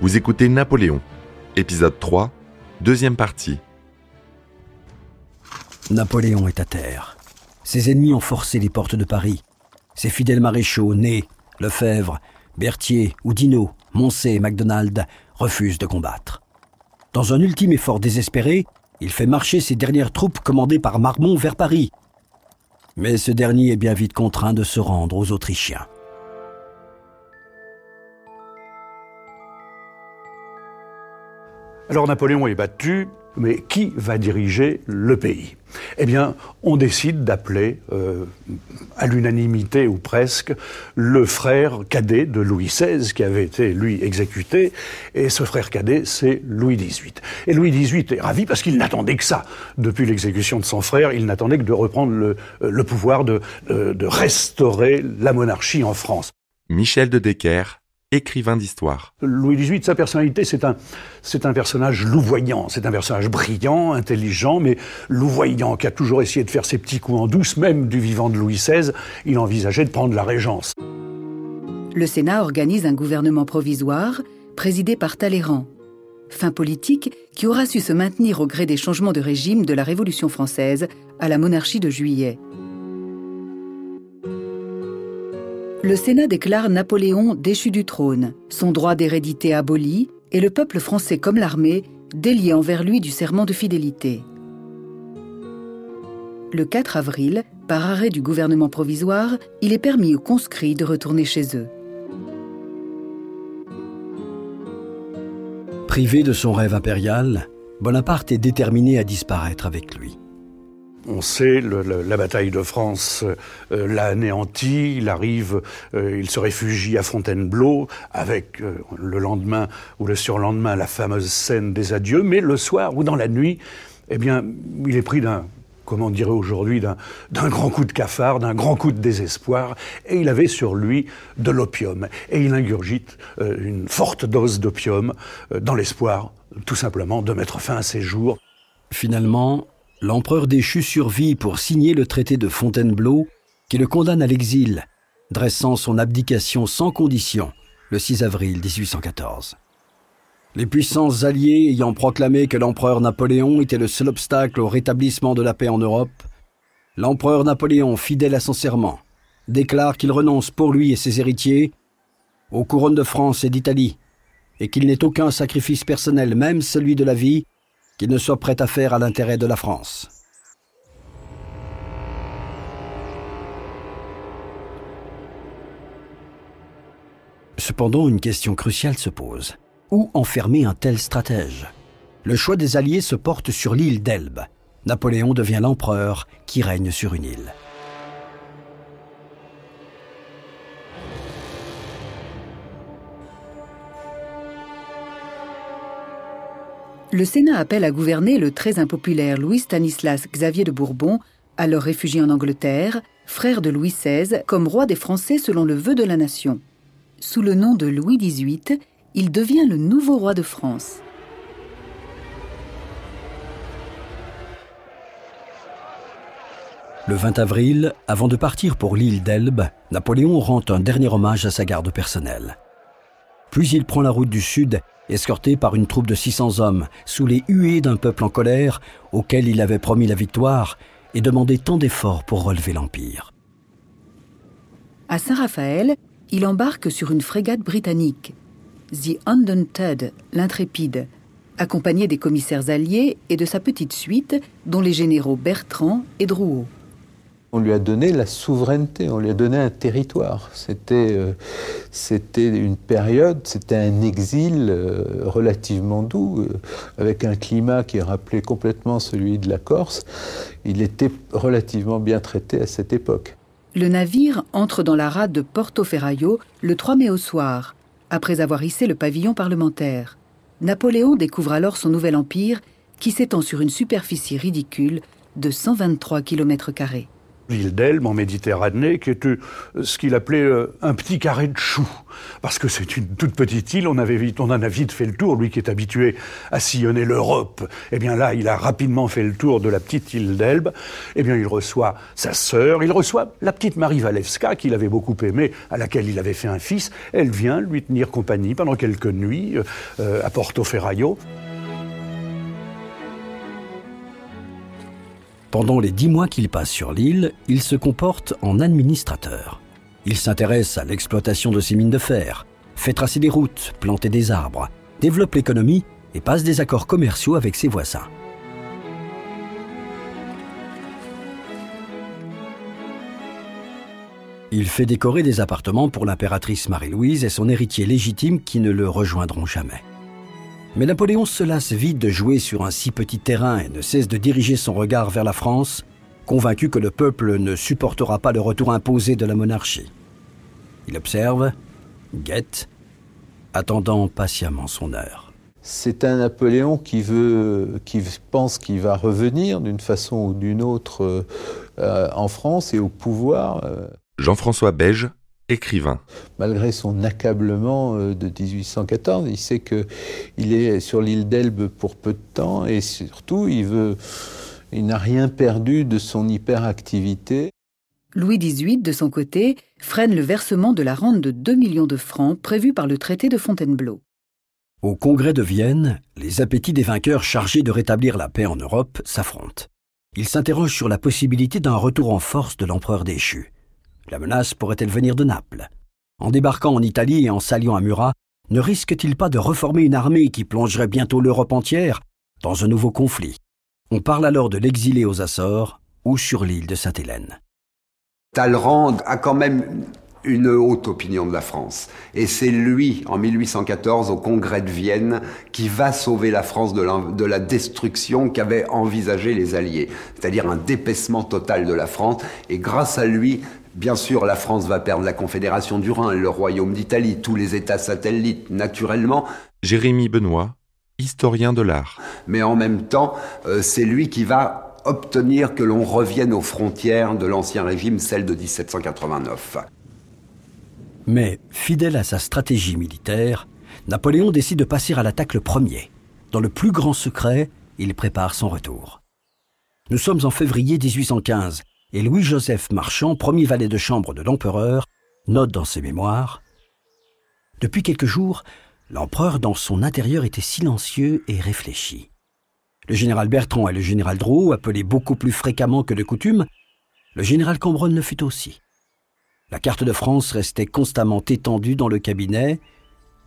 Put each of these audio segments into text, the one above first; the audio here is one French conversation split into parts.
Vous écoutez Napoléon, épisode 3, deuxième partie. Napoléon est à terre. Ses ennemis ont forcé les portes de Paris. Ses fidèles maréchaux, Ney, Lefebvre, Berthier, Oudinot, Moncey et MacDonald, refusent de combattre. Dans un ultime effort désespéré, il fait marcher ses dernières troupes commandées par Marmont vers Paris. Mais ce dernier est bien vite contraint de se rendre aux Autrichiens. Alors Napoléon est battu, mais qui va diriger le pays? Eh bien, on décide d'appeler, euh, à l'unanimité ou presque, le frère cadet de Louis XVI, qui avait été, lui, exécuté. Et ce frère cadet, c'est Louis XVIII. Et Louis XVIII est ravi parce qu'il n'attendait que ça. Depuis l'exécution de son frère, il n'attendait que de reprendre le, euh, pouvoir, de, de, de restaurer la monarchie en France. Michel de Decker, écrivain d'histoire. Louis XVIII, sa personnalité, c'est un, c'est un personnage louvoyant, c'est un personnage brillant, intelligent, mais louvoyant, qui a toujours essayé de faire ses petits coups en douce, même du vivant de Louis XVI, il envisageait de prendre la régence. Le Sénat organise un gouvernement provisoire, présidé par Talleyrand. Fin politique qui aura su se maintenir au gré des changements de régime de la Révolution française à la monarchie de juillet. Le Sénat déclare Napoléon déchu du trône, son droit d'hérédité aboli et le peuple français comme l'armée délié envers lui du serment de fidélité. Le 4 avril, par arrêt du gouvernement provisoire, il est permis aux conscrits de retourner chez eux. Privé de son rêve impérial, Bonaparte est déterminé à disparaître avec lui. On sait, la bataille de France euh, l'a anéanti, il arrive, euh, il se réfugie à Fontainebleau, avec euh, le lendemain ou le surlendemain la fameuse scène des adieux, mais le soir ou dans la nuit, eh bien, il est pris d'un comment dirait aujourd'hui, d'un grand coup de cafard, d'un grand coup de désespoir, et il avait sur lui de l'opium. Et il ingurgite euh, une forte dose d'opium dans l'espoir, tout simplement, de mettre fin à ses jours. Finalement, l'empereur déchu survit pour signer le traité de Fontainebleau qui le condamne à l'exil, dressant son abdication sans condition le 6 avril 1814. Les puissances alliées ayant proclamé que l'empereur Napoléon était le seul obstacle au rétablissement de la paix en Europe, l'empereur Napoléon, fidèle à son serment, déclare qu'il renonce pour lui et ses héritiers aux couronnes de France et d'Italie, et qu'il n'est aucun sacrifice personnel, même celui de la vie, qu'il ne soit prêt à faire à l'intérêt de la France. Cependant, une question cruciale se pose. Où enfermer un tel stratège? Le choix des Alliés se porte sur l'île d'Elbe. Napoléon devient l'empereur qui règne sur une île. Le Sénat appelle à gouverner le très impopulaire Louis Stanislas Xavier de Bourbon, alors réfugié en Angleterre, frère de Louis XVI, comme roi des Français selon le vœu de la nation. Sous le nom de Louis XVIII, il devient le nouveau roi de France. Le 20 avril, avant de partir pour l'île d'Elbe, Napoléon rend un dernier hommage à sa garde personnelle. Puis il prend la route du sud, escorté par une troupe de 600 hommes, sous les huées d'un peuple en colère, auquel il avait promis la victoire et demandé tant d'efforts pour relever l'Empire. À Saint-Raphaël, il embarque sur une frégate britannique, The Undaunted, l'intrépide, accompagné des commissaires alliés et de sa petite suite, dont les généraux Bertrand et Drouot. On lui a donné la souveraineté, on lui a donné un territoire. C'était euh, c'était une période, c'était un exil euh, relativement doux, euh, avec un climat qui rappelait complètement celui de la Corse. Il était relativement bien traité à cette époque. Le navire entre dans la rade de Porto-Ferraio le 3 mai au soir, après avoir hissé le pavillon parlementaire. Napoléon découvre alors son nouvel empire qui s'étend sur une superficie ridicule de 123 km. L'île d'Elbe en Méditerranée, qui était ce qu'il appelait un petit carré de choux. Parce que c'est une toute petite île, on, avait vite, on en a vite fait le tour, lui qui est habitué à sillonner l'Europe. Eh bien là, il a rapidement fait le tour de la petite île d'Elbe. Eh bien, il reçoit sa sœur, il reçoit la petite Marie Walewska, qu'il avait beaucoup aimée, à laquelle il avait fait un fils. Elle vient lui tenir compagnie pendant quelques nuits à Porto Ferraio. Pendant les dix mois qu'il passe sur l'île, il se comporte en administrateur. Il s'intéresse à l'exploitation de ses mines de fer, fait tracer des routes, planter des arbres, développe l'économie et passe des accords commerciaux avec ses voisins. Il fait décorer des appartements pour l'impératrice Marie-Louise et son héritier légitime qui ne le rejoindront jamais. Mais Napoléon se lasse vite de jouer sur un si petit terrain et ne cesse de diriger son regard vers la France, convaincu que le peuple ne supportera pas le retour imposé de la monarchie. Il observe, guette, attendant patiemment son heure. C'est un Napoléon qui veut, qui pense qu'il va revenir d'une façon ou d'une autre euh, en France et au pouvoir. Euh. Jean-François Beige, écrivain. Malgré son accablement euh, de 1814, il sait qu'il est sur l'île d'Elbe pour peu de temps et surtout il veut, il n'a rien perdu de son hyperactivité. Louis XVIII, de son côté, freine le versement de la rente de 2 millions de francs prévu par le traité de Fontainebleau. Au congrès de Vienne, les appétits des vainqueurs chargés de rétablir la paix en Europe s'affrontent. Ils s'interrogent sur la possibilité d'un retour en force de l'empereur déchu. La menace pourrait-elle venir de Naples? En débarquant en Italie et en s'alliant à Murat, ne risque-t-il pas de reformer une armée qui plongerait bientôt l'Europe entière dans un nouveau conflit? On parle alors de l'exilé aux Açores ou sur l'île de Sainte-Hélène. Talleyrand a quand même une haute opinion de la France. Et c'est lui, en 1814, au congrès de Vienne, qui va sauver la France de la, de la destruction qu'avaient envisagé les Alliés, c'est-à-dire un dépaissement total de la France. Et grâce à lui, Bien sûr, la France va perdre la Confédération du Rhin, le Royaume d'Italie, tous les États satellites, naturellement. Jérémy Benoît, historien de l'art. Mais en même temps, euh, c'est lui qui va obtenir que l'on revienne aux frontières de l'Ancien Régime, celles de 1789. Mais, fidèle à sa stratégie militaire, Napoléon décide de passer à l'attaque le premier. Dans le plus grand secret, il prépare son retour. Nous sommes en février 1815 et Louis-Joseph Marchand, premier valet de chambre de l'empereur, note dans ses mémoires Depuis quelques jours, l'empereur dans son intérieur était silencieux et réfléchi. Le général Bertrand et le général Drouot appelaient beaucoup plus fréquemment que de coutume. Le général Cambronne le fut aussi. La carte de France restait constamment étendue dans le cabinet.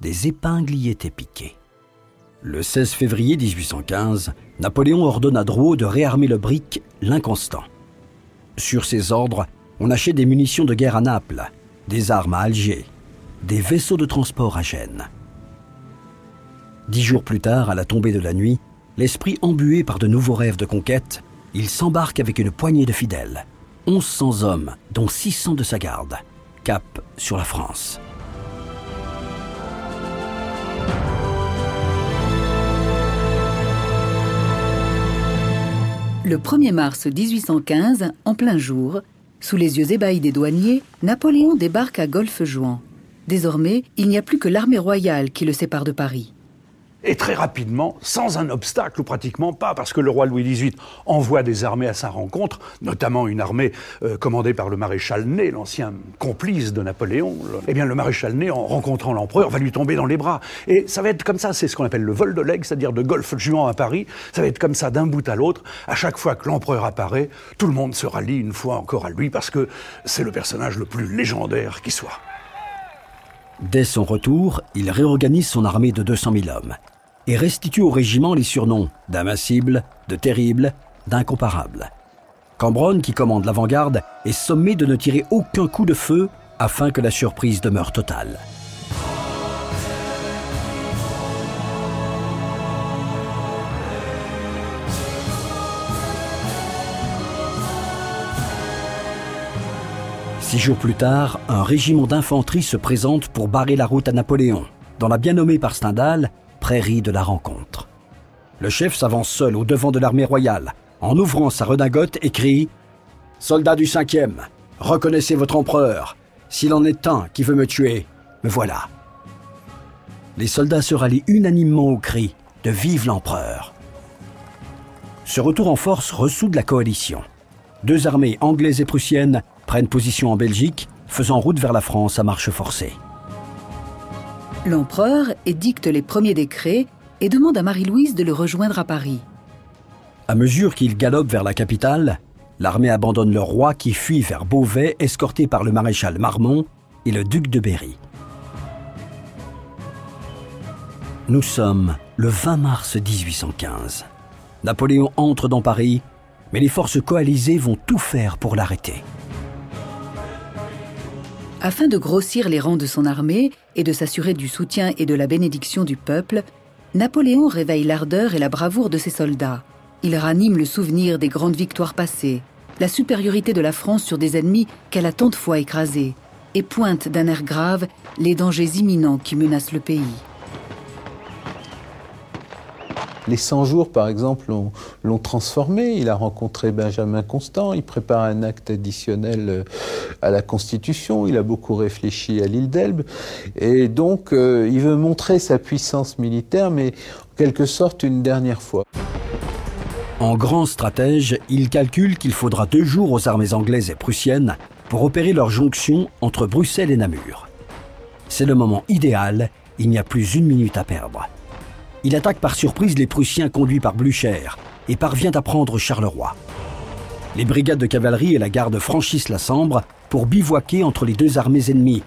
Des épingles y étaient piquées. Le 16 février 1815, Napoléon ordonne à Drouot de réarmer le brick, l'inconstant. Sur ses ordres, on achète des munitions de guerre à Naples, des armes à Alger, des vaisseaux de transport à Gênes. Dix jours plus tard, à la tombée de la nuit, l'esprit embué par de nouveaux rêves de conquête, il s'embarque avec une poignée de fidèles, 1100 hommes, dont 600 de sa garde, cap sur la France. Le 1er mars 1815, en plein jour, sous les yeux ébahis des douaniers, Napoléon débarque à Golfe-Juan. Désormais, il n'y a plus que l'armée royale qui le sépare de Paris et très rapidement, sans un obstacle ou pratiquement pas, parce que le roi Louis XVIII envoie des armées à sa rencontre, notamment une armée euh, commandée par le maréchal Ney, l'ancien complice de Napoléon. Eh bien, le maréchal Ney, en rencontrant l'empereur, va lui tomber dans les bras. Et ça va être comme ça, c'est ce qu'on appelle le vol de l'aigle, c'est-à-dire de Golfe-Juan à Paris. Ça va être comme ça d'un bout à l'autre. À chaque fois que l'empereur apparaît, tout le monde se rallie une fois encore à lui, parce que c'est le personnage le plus légendaire qui soit. Dès son retour, il réorganise son armée de 200 000 hommes et restitue au régiment les surnoms d'invincible, de terrible, d'incomparable. Cambronne, qui commande l'avant-garde, est sommé de ne tirer aucun coup de feu afin que la surprise demeure totale. Six jours plus tard, un régiment d'infanterie se présente pour barrer la route à Napoléon. Dans la bien nommée par Stendhal, prairie de la rencontre. Le chef s'avance seul au devant de l'armée royale. En ouvrant sa redingote, écrit Soldats du cinquième, reconnaissez votre empereur. S'il en est un qui veut me tuer, me voilà. Les soldats se rallient unanimement au cri de Vive l'empereur. Ce retour en force ressoude la coalition. Deux armées anglaises et prussiennes prennent position en Belgique, faisant route vers la France à marche forcée. L'empereur édicte les premiers décrets et demande à Marie-Louise de le rejoindre à Paris. À mesure qu'il galope vers la capitale, l'armée abandonne le roi qui fuit vers Beauvais, escorté par le maréchal Marmont et le duc de Berry. Nous sommes le 20 mars 1815. Napoléon entre dans Paris, mais les forces coalisées vont tout faire pour l'arrêter. Afin de grossir les rangs de son armée et de s'assurer du soutien et de la bénédiction du peuple, Napoléon réveille l'ardeur et la bravoure de ses soldats. Il ranime le souvenir des grandes victoires passées, la supériorité de la France sur des ennemis qu'elle a tant de fois écrasés, et pointe d'un air grave les dangers imminents qui menacent le pays. Les 100 jours, par exemple, l'ont transformé. Il a rencontré Benjamin Constant, il prépare un acte additionnel euh, à la Constitution, il a beaucoup réfléchi à l'île d'Elbe. Et donc, euh, il veut montrer sa puissance militaire, mais en quelque sorte une dernière fois. En grand stratège, il calcule qu'il faudra deux jours aux armées anglaises et prussiennes pour opérer leur jonction entre Bruxelles et Namur. C'est le moment idéal, il n'y a plus une minute à perdre. Il attaque par surprise les Prussiens conduits par Blücher et parvient à prendre Charleroi. Les brigades de cavalerie et la garde franchissent la Sambre pour bivouaquer entre les deux armées ennemies,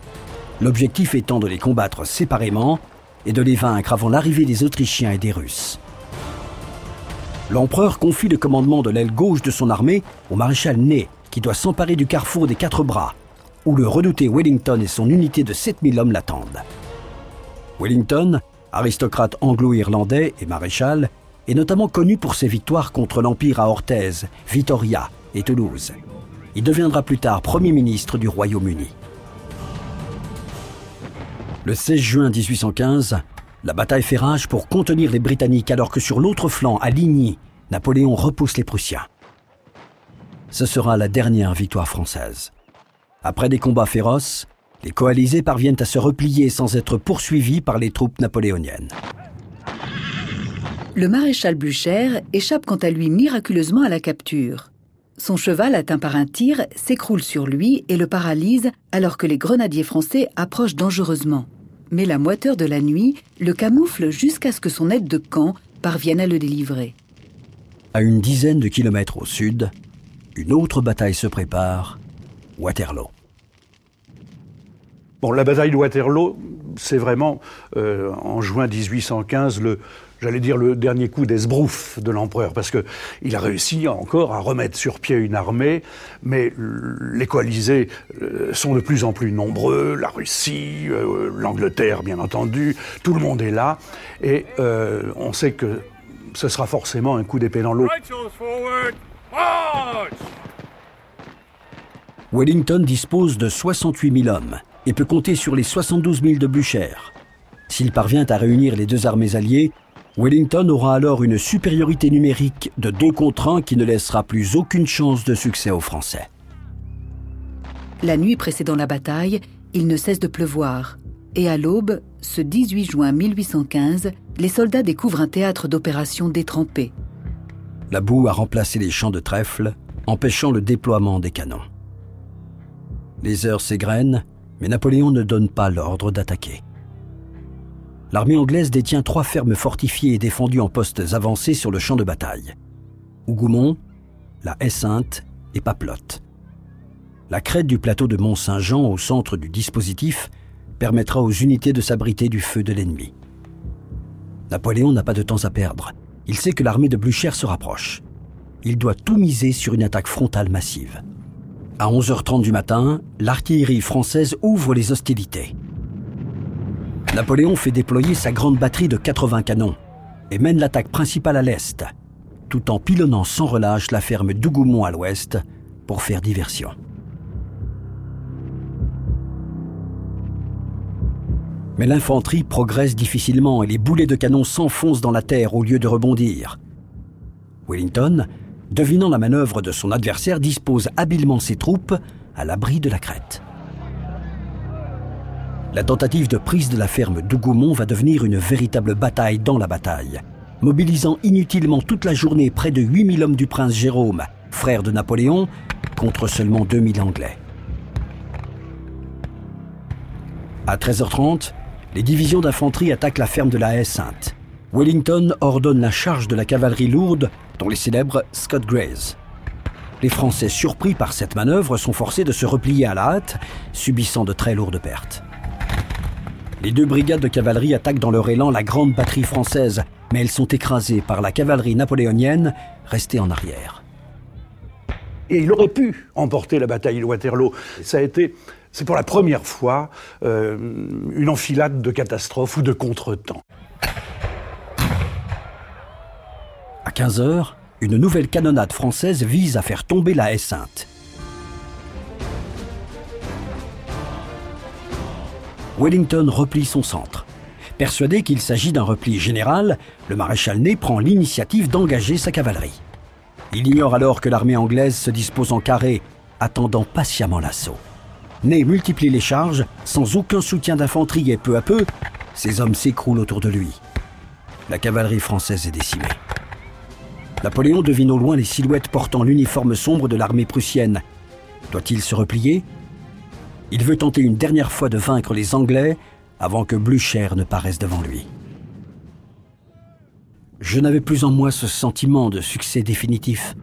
l'objectif étant de les combattre séparément et de les vaincre avant l'arrivée des Autrichiens et des Russes. L'empereur confie le commandement de l'aile gauche de son armée au maréchal Ney, qui doit s'emparer du carrefour des quatre bras, où le redouté Wellington et son unité de 7000 hommes l'attendent. Wellington aristocrate anglo-irlandais et maréchal, est notamment connu pour ses victoires contre l'Empire à Orthez, Vitoria et Toulouse. Il deviendra plus tard Premier ministre du Royaume-Uni. Le 16 juin 1815, la bataille fait rage pour contenir les Britanniques alors que sur l'autre flanc, à Ligny, Napoléon repousse les Prussiens. Ce sera la dernière victoire française. Après des combats féroces, les coalisés parviennent à se replier sans être poursuivis par les troupes napoléoniennes. Le maréchal Blücher échappe quant à lui miraculeusement à la capture. Son cheval, atteint par un tir, s'écroule sur lui et le paralyse alors que les grenadiers français approchent dangereusement. Mais la moiteur de la nuit le camoufle jusqu'à ce que son aide de camp parvienne à le délivrer. À une dizaine de kilomètres au sud, une autre bataille se prépare, Waterloo. Bon, la bataille de Waterloo, c'est vraiment, euh, en juin 1815, le, j'allais dire, le dernier coup d'esbrouf de l'empereur, parce qu'il a réussi encore à remettre sur pied une armée, mais les coalisés euh, sont de plus en plus nombreux, la Russie, euh, l'Angleterre, bien entendu, tout le monde est là, et on sait que ce sera forcément un coup d'épée dans l'eau. Wellington dispose de 68 000 hommes et peut compter sur les 72 000 de Blücher. S'il parvient à réunir les deux armées alliées, Wellington aura alors une supériorité numérique de deux contre un qui ne laissera plus aucune chance de succès aux Français. La nuit précédant la bataille, il ne cesse de pleuvoir. Et à l'aube, ce 18 juin 1815, les soldats découvrent un théâtre d'opération détrempé. La boue a remplacé les champs de trèfle, empêchant le déploiement des canons. Les heures s'égrènent mais Napoléon ne donne pas l'ordre d'attaquer. L'armée anglaise détient trois fermes fortifiées et défendues en postes avancés sur le champ de bataille. Hougoumont, la Haie-Sainte et Paplotte. La crête du plateau de Mont-Saint-Jean au centre du dispositif permettra aux unités de s'abriter du feu de l'ennemi. Napoléon n'a pas de temps à perdre. Il sait que l'armée de Blücher se rapproche. Il doit tout miser sur une attaque frontale massive. À 11h30 du matin, l'artillerie française ouvre les hostilités. Napoléon fait déployer sa grande batterie de 80 canons et mène l'attaque principale à l'est, tout en pilonnant sans relâche la ferme d'Ougoumont à l'ouest pour faire diversion. Mais l'infanterie progresse difficilement et les boulets de canon s'enfoncent dans la terre au lieu de rebondir. Wellington devinant la manœuvre de son adversaire, dispose habilement ses troupes à l'abri de la crête. La tentative de prise de la ferme d'Ougoumont va devenir une véritable bataille dans la bataille, mobilisant inutilement toute la journée près de 8000 hommes du prince Jérôme, frère de Napoléon, contre seulement 2000 Anglais. À 13h30, les divisions d'infanterie attaquent la ferme de la Haie-Sainte. Wellington ordonne la charge de la cavalerie lourde, dont les célèbres Scott Grays. Les Français, surpris par cette manœuvre, sont forcés de se replier à la hâte, subissant de très lourdes pertes. Les deux brigades de cavalerie attaquent dans leur élan la grande batterie française, mais elles sont écrasées par la cavalerie napoléonienne, restée en arrière. Et il aurait pu emporter la bataille de Waterloo. Ça été, c'est pour la première fois, euh, une enfilade de catastrophes ou de contretemps. À 15 heures, une nouvelle canonnade française vise à faire tomber la haie sainte. Wellington replie son centre. Persuadé qu'il s'agit d'un repli général, le maréchal Ney prend l'initiative d'engager sa cavalerie. Il ignore alors que l'armée anglaise se dispose en carré, attendant patiemment l'assaut. Ney multiplie les charges sans aucun soutien d'infanterie et peu à peu, ses hommes s'écroulent autour de lui. La cavalerie française est décimée. Napoléon devine au loin les silhouettes portant l'uniforme sombre de l'armée prussienne. Doit-il se replier? Il veut tenter une dernière fois de vaincre les Anglais avant que Blücher ne paraisse devant lui. Je n'avais plus en moi ce sentiment de succès définitif.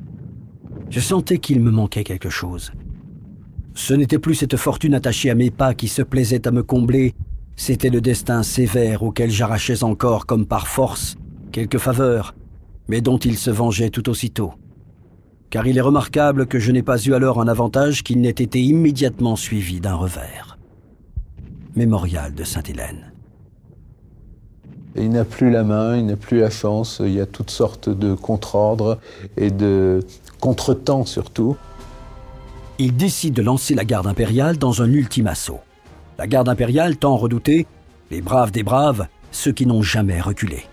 Je sentais qu'il me manquait quelque chose. Ce n'était plus cette fortune attachée à mes pas qui se plaisait à me combler, c'était le destin sévère auquel j'arrachais encore comme par force quelques faveurs, mais dont il se vengeait tout aussitôt. Car il est remarquable que je n'ai pas eu alors un avantage qui n'ait été immédiatement suivi d'un revers. Mémorial de Sainte-Hélène. Il n'a plus la main, il n'a plus la chance, il y a toutes sortes de contre-ordres et de contretemps surtout. Il décide de lancer la garde impériale dans un ultime assaut. La garde impériale tant redoutée, les braves des braves, ceux qui n'ont jamais reculé.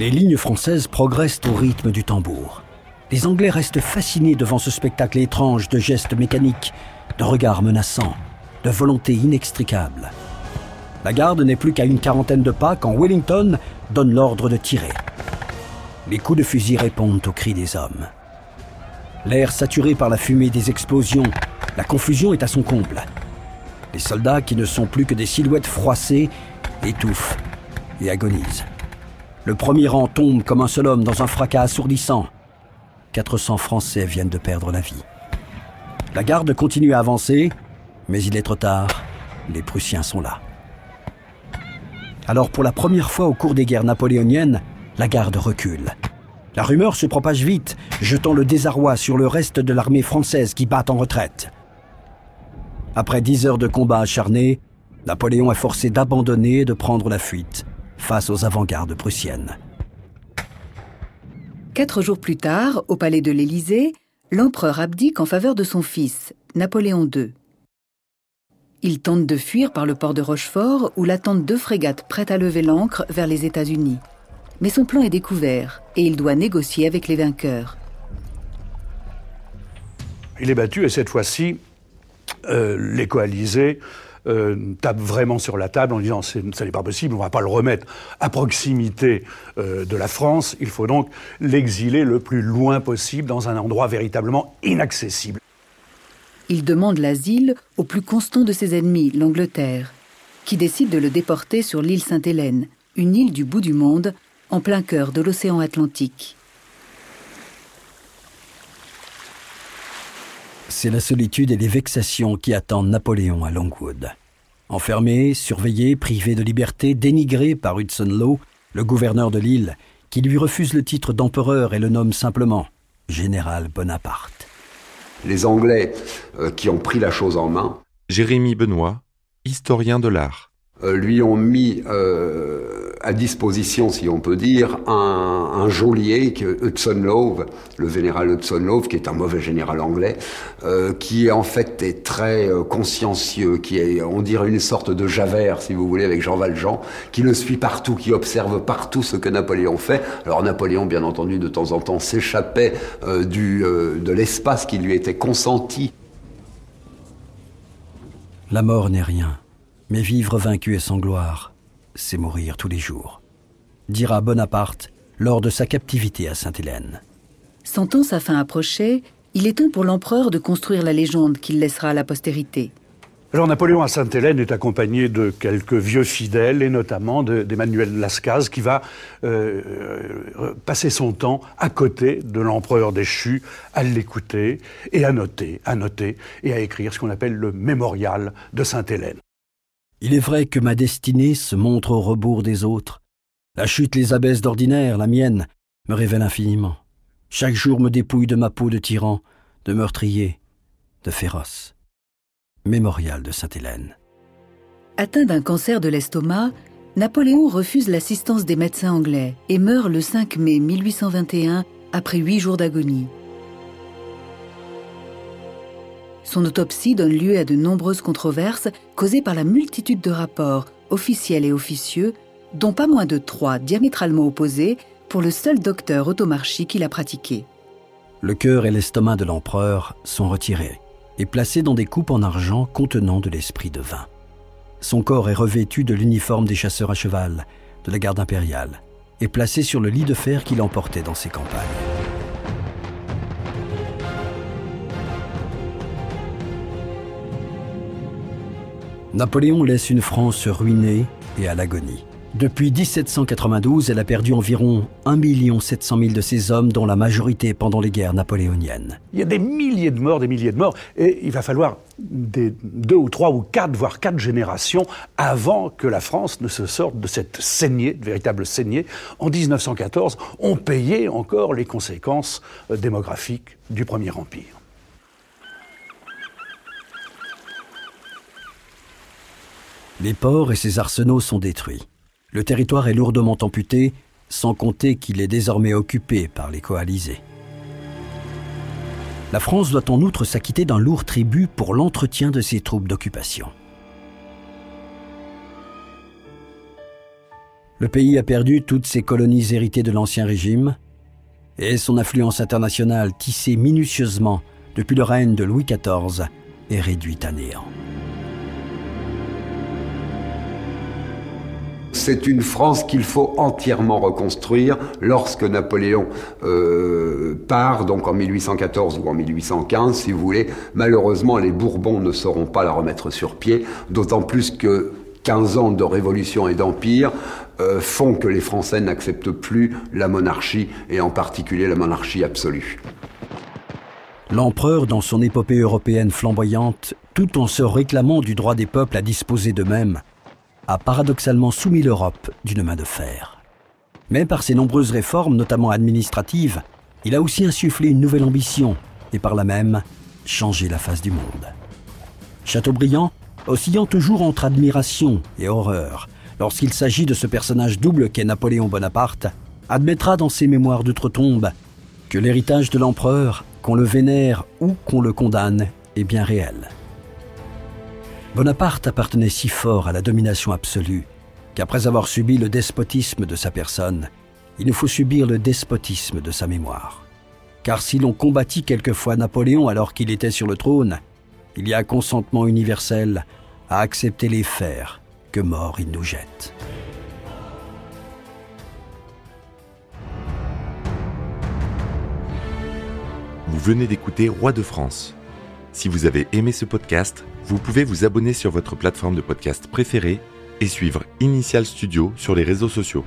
Les lignes françaises progressent au rythme du tambour. Les Anglais restent fascinés devant ce spectacle étrange de gestes mécaniques, de regards menaçants, de volonté inextricable. La garde n'est plus qu'à une quarantaine de pas quand Wellington donne l'ordre de tirer. Les coups de fusil répondent aux cris des hommes. L'air saturé par la fumée des explosions, la confusion est à son comble. Les soldats, qui ne sont plus que des silhouettes froissées, étouffent et agonisent. Le premier rang tombe comme un seul homme dans un fracas assourdissant. 400 Français viennent de perdre la vie. La garde continue à avancer, mais il est trop tard. Les Prussiens sont là. Alors pour la première fois au cours des guerres napoléoniennes, la garde recule. La rumeur se propage vite, jetant le désarroi sur le reste de l'armée française qui bat en retraite. Après dix heures de combats acharnés, Napoléon est forcé d'abandonner et de prendre la fuite face aux avant-gardes prussiennes. Quatre jours plus tard, au palais de l'Élysée, l'empereur abdique en faveur de son fils, Napoléon II. Il tente de fuir par le port de Rochefort où l'attendent deux frégates prêtes à lever l'ancre vers les États-Unis. Mais son plan est découvert et il doit négocier avec les vainqueurs. Il est battu et cette fois-ci, euh, les coalisés euh, tapent vraiment sur la table en disant ça n'est pas possible, on ne va pas le remettre à proximité euh, de la France, il faut donc l'exiler le plus loin possible dans un endroit véritablement inaccessible. Il demande l'asile au plus constant de ses ennemis, l'Angleterre, qui décide de le déporter sur l'île Sainte-Hélène, une île du bout du monde, en plein cœur de l'océan Atlantique. C'est la solitude et les vexations qui attendent Napoléon à Longwood. Enfermé, surveillé, privé de liberté, dénigré par Hudson Lowe, le gouverneur de l'île, qui lui refuse le titre d'empereur et le nomme simplement Général Bonaparte. Les Anglais euh, qui ont pris la chose en main. Jérémy Benoît, historien de l'art. Euh, lui ont mis euh, à disposition, si on peut dire, un, un geôlier, Hudson Love, le général Hudson Love, qui est un mauvais général anglais, euh, qui en fait est très euh, consciencieux, qui est, on dirait, une sorte de Javert, si vous voulez, avec Jean Valjean, qui le suit partout, qui observe partout ce que Napoléon fait. Alors Napoléon, bien entendu, de temps en temps s'échappait euh, du de l'espace qui lui était consenti. La mort n'est rien, mais vivre vaincu et sans gloire c'est mourir tous les jours, dira Bonaparte lors de sa captivité à Sainte-Hélène. Sentant sa fin approcher, il est temps pour l'empereur de construire la légende qu'il laissera à la postérité. Alors Napoléon à Sainte-Hélène est accompagné de quelques vieux fidèles et notamment d'Emmanuel Lascaz qui va euh, euh, passer son temps à côté de l'empereur déchu, à l'écouter et à noter, à noter et à écrire ce qu'on appelle le mémorial de Sainte-Hélène. Il est vrai que ma destinée se montre au rebours des autres. La chute les abaisse d'ordinaire, la mienne me révèle infiniment. Chaque jour me dépouille de ma peau de tyran, de meurtrier, de féroce. Mémorial de Sainte-Hélène. Atteint d'un cancer de l'estomac, Napoléon refuse l'assistance des médecins anglais et meurt le 5 mai 1821 après huit jours d'agonie. Son autopsie donne lieu à de nombreuses controverses causées par la multitude de rapports, officiels et officieux, dont pas moins de trois diamétralement opposés pour le seul docteur automarchie qui l'a pratiqué. Le cœur et l'estomac de l'empereur sont retirés et placés dans des coupes en argent contenant de l'esprit de vin. Son corps est revêtu de l'uniforme des chasseurs à cheval de la garde impériale et placé sur le lit de fer qu'il emportait dans ses campagnes. Napoléon laisse une France ruinée et à l'agonie. Depuis 1792, elle a perdu environ 1 700 000 de ses hommes, dont la majorité pendant les guerres napoléoniennes. Il y a des milliers de morts, des milliers de morts, et il va falloir deux ou trois ou quatre, voire quatre générations avant que la France ne se sorte de cette saignée, de véritable saignée. En 1914, on payait encore les conséquences euh, démographiques du Premier Empire. Les ports et ses arsenaux sont détruits. Le territoire est lourdement amputé, sans compter qu'il est désormais occupé par les coalisés. La France doit en outre s'acquitter d'un lourd tribut pour l'entretien de ses troupes d'occupation. Le pays a perdu toutes ses colonies héritées de l'Ancien Régime et son influence internationale tissée minutieusement depuis le règne de Louis XIV est réduite à néant. C'est une France qu'il faut entièrement reconstruire lorsque Napoléon euh, part, donc en 1814 ou en 1815, si vous voulez. Malheureusement, les Bourbons ne sauront pas la remettre sur pied, d'autant plus que 15 ans de révolution et d'empire euh, font que les Français n'acceptent plus la monarchie, et en particulier la monarchie absolue. L'empereur, dans son épopée européenne flamboyante, tout en se réclamant du droit des peuples à disposer d'eux-mêmes, paradoxalement soumis l'Europe d'une main de fer. Mais par ses nombreuses réformes, notamment administratives, il a aussi insufflé une nouvelle ambition et par là même changé la face du monde. Chateaubriand, oscillant toujours entre admiration et horreur, lorsqu'il s'agit de ce personnage double qu'est Napoléon Bonaparte, admettra dans ses mémoires d'outre-tombe que l'héritage de l'empereur, qu'on le vénère ou qu'on le condamne, est bien réel. Bonaparte appartenait si fort à la domination absolue qu'après avoir subi le despotisme de sa personne, il nous faut subir le despotisme de sa mémoire. Car si l'on combattit quelquefois Napoléon alors qu'il était sur le trône, il y a consentement universel à accepter les fers que mort il nous jette. Vous venez d'écouter Roi de France. Si vous avez aimé ce podcast, vous pouvez vous abonner sur votre plateforme de podcast préférée et suivre Initial Studio sur les réseaux sociaux.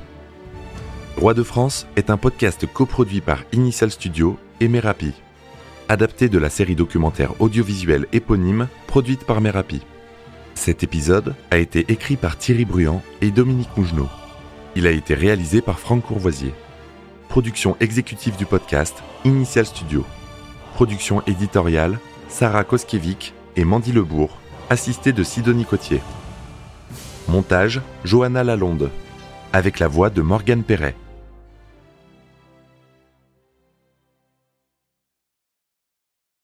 Roi de France est un podcast coproduit par Initial Studio et Merapi, adapté de la série documentaire audiovisuelle éponyme produite par Merapi. Cet épisode a été écrit par Thierry Bruand et Dominique Mougenot. Il a été réalisé par Franck Courvoisier. Production exécutive du podcast Initial Studio. Production éditoriale Sarah Koskiewicz et Mandy Lebourg, assistée de Sidonie Cotier. Montage Johanna Lalonde. avec la voix de Morgane Perret.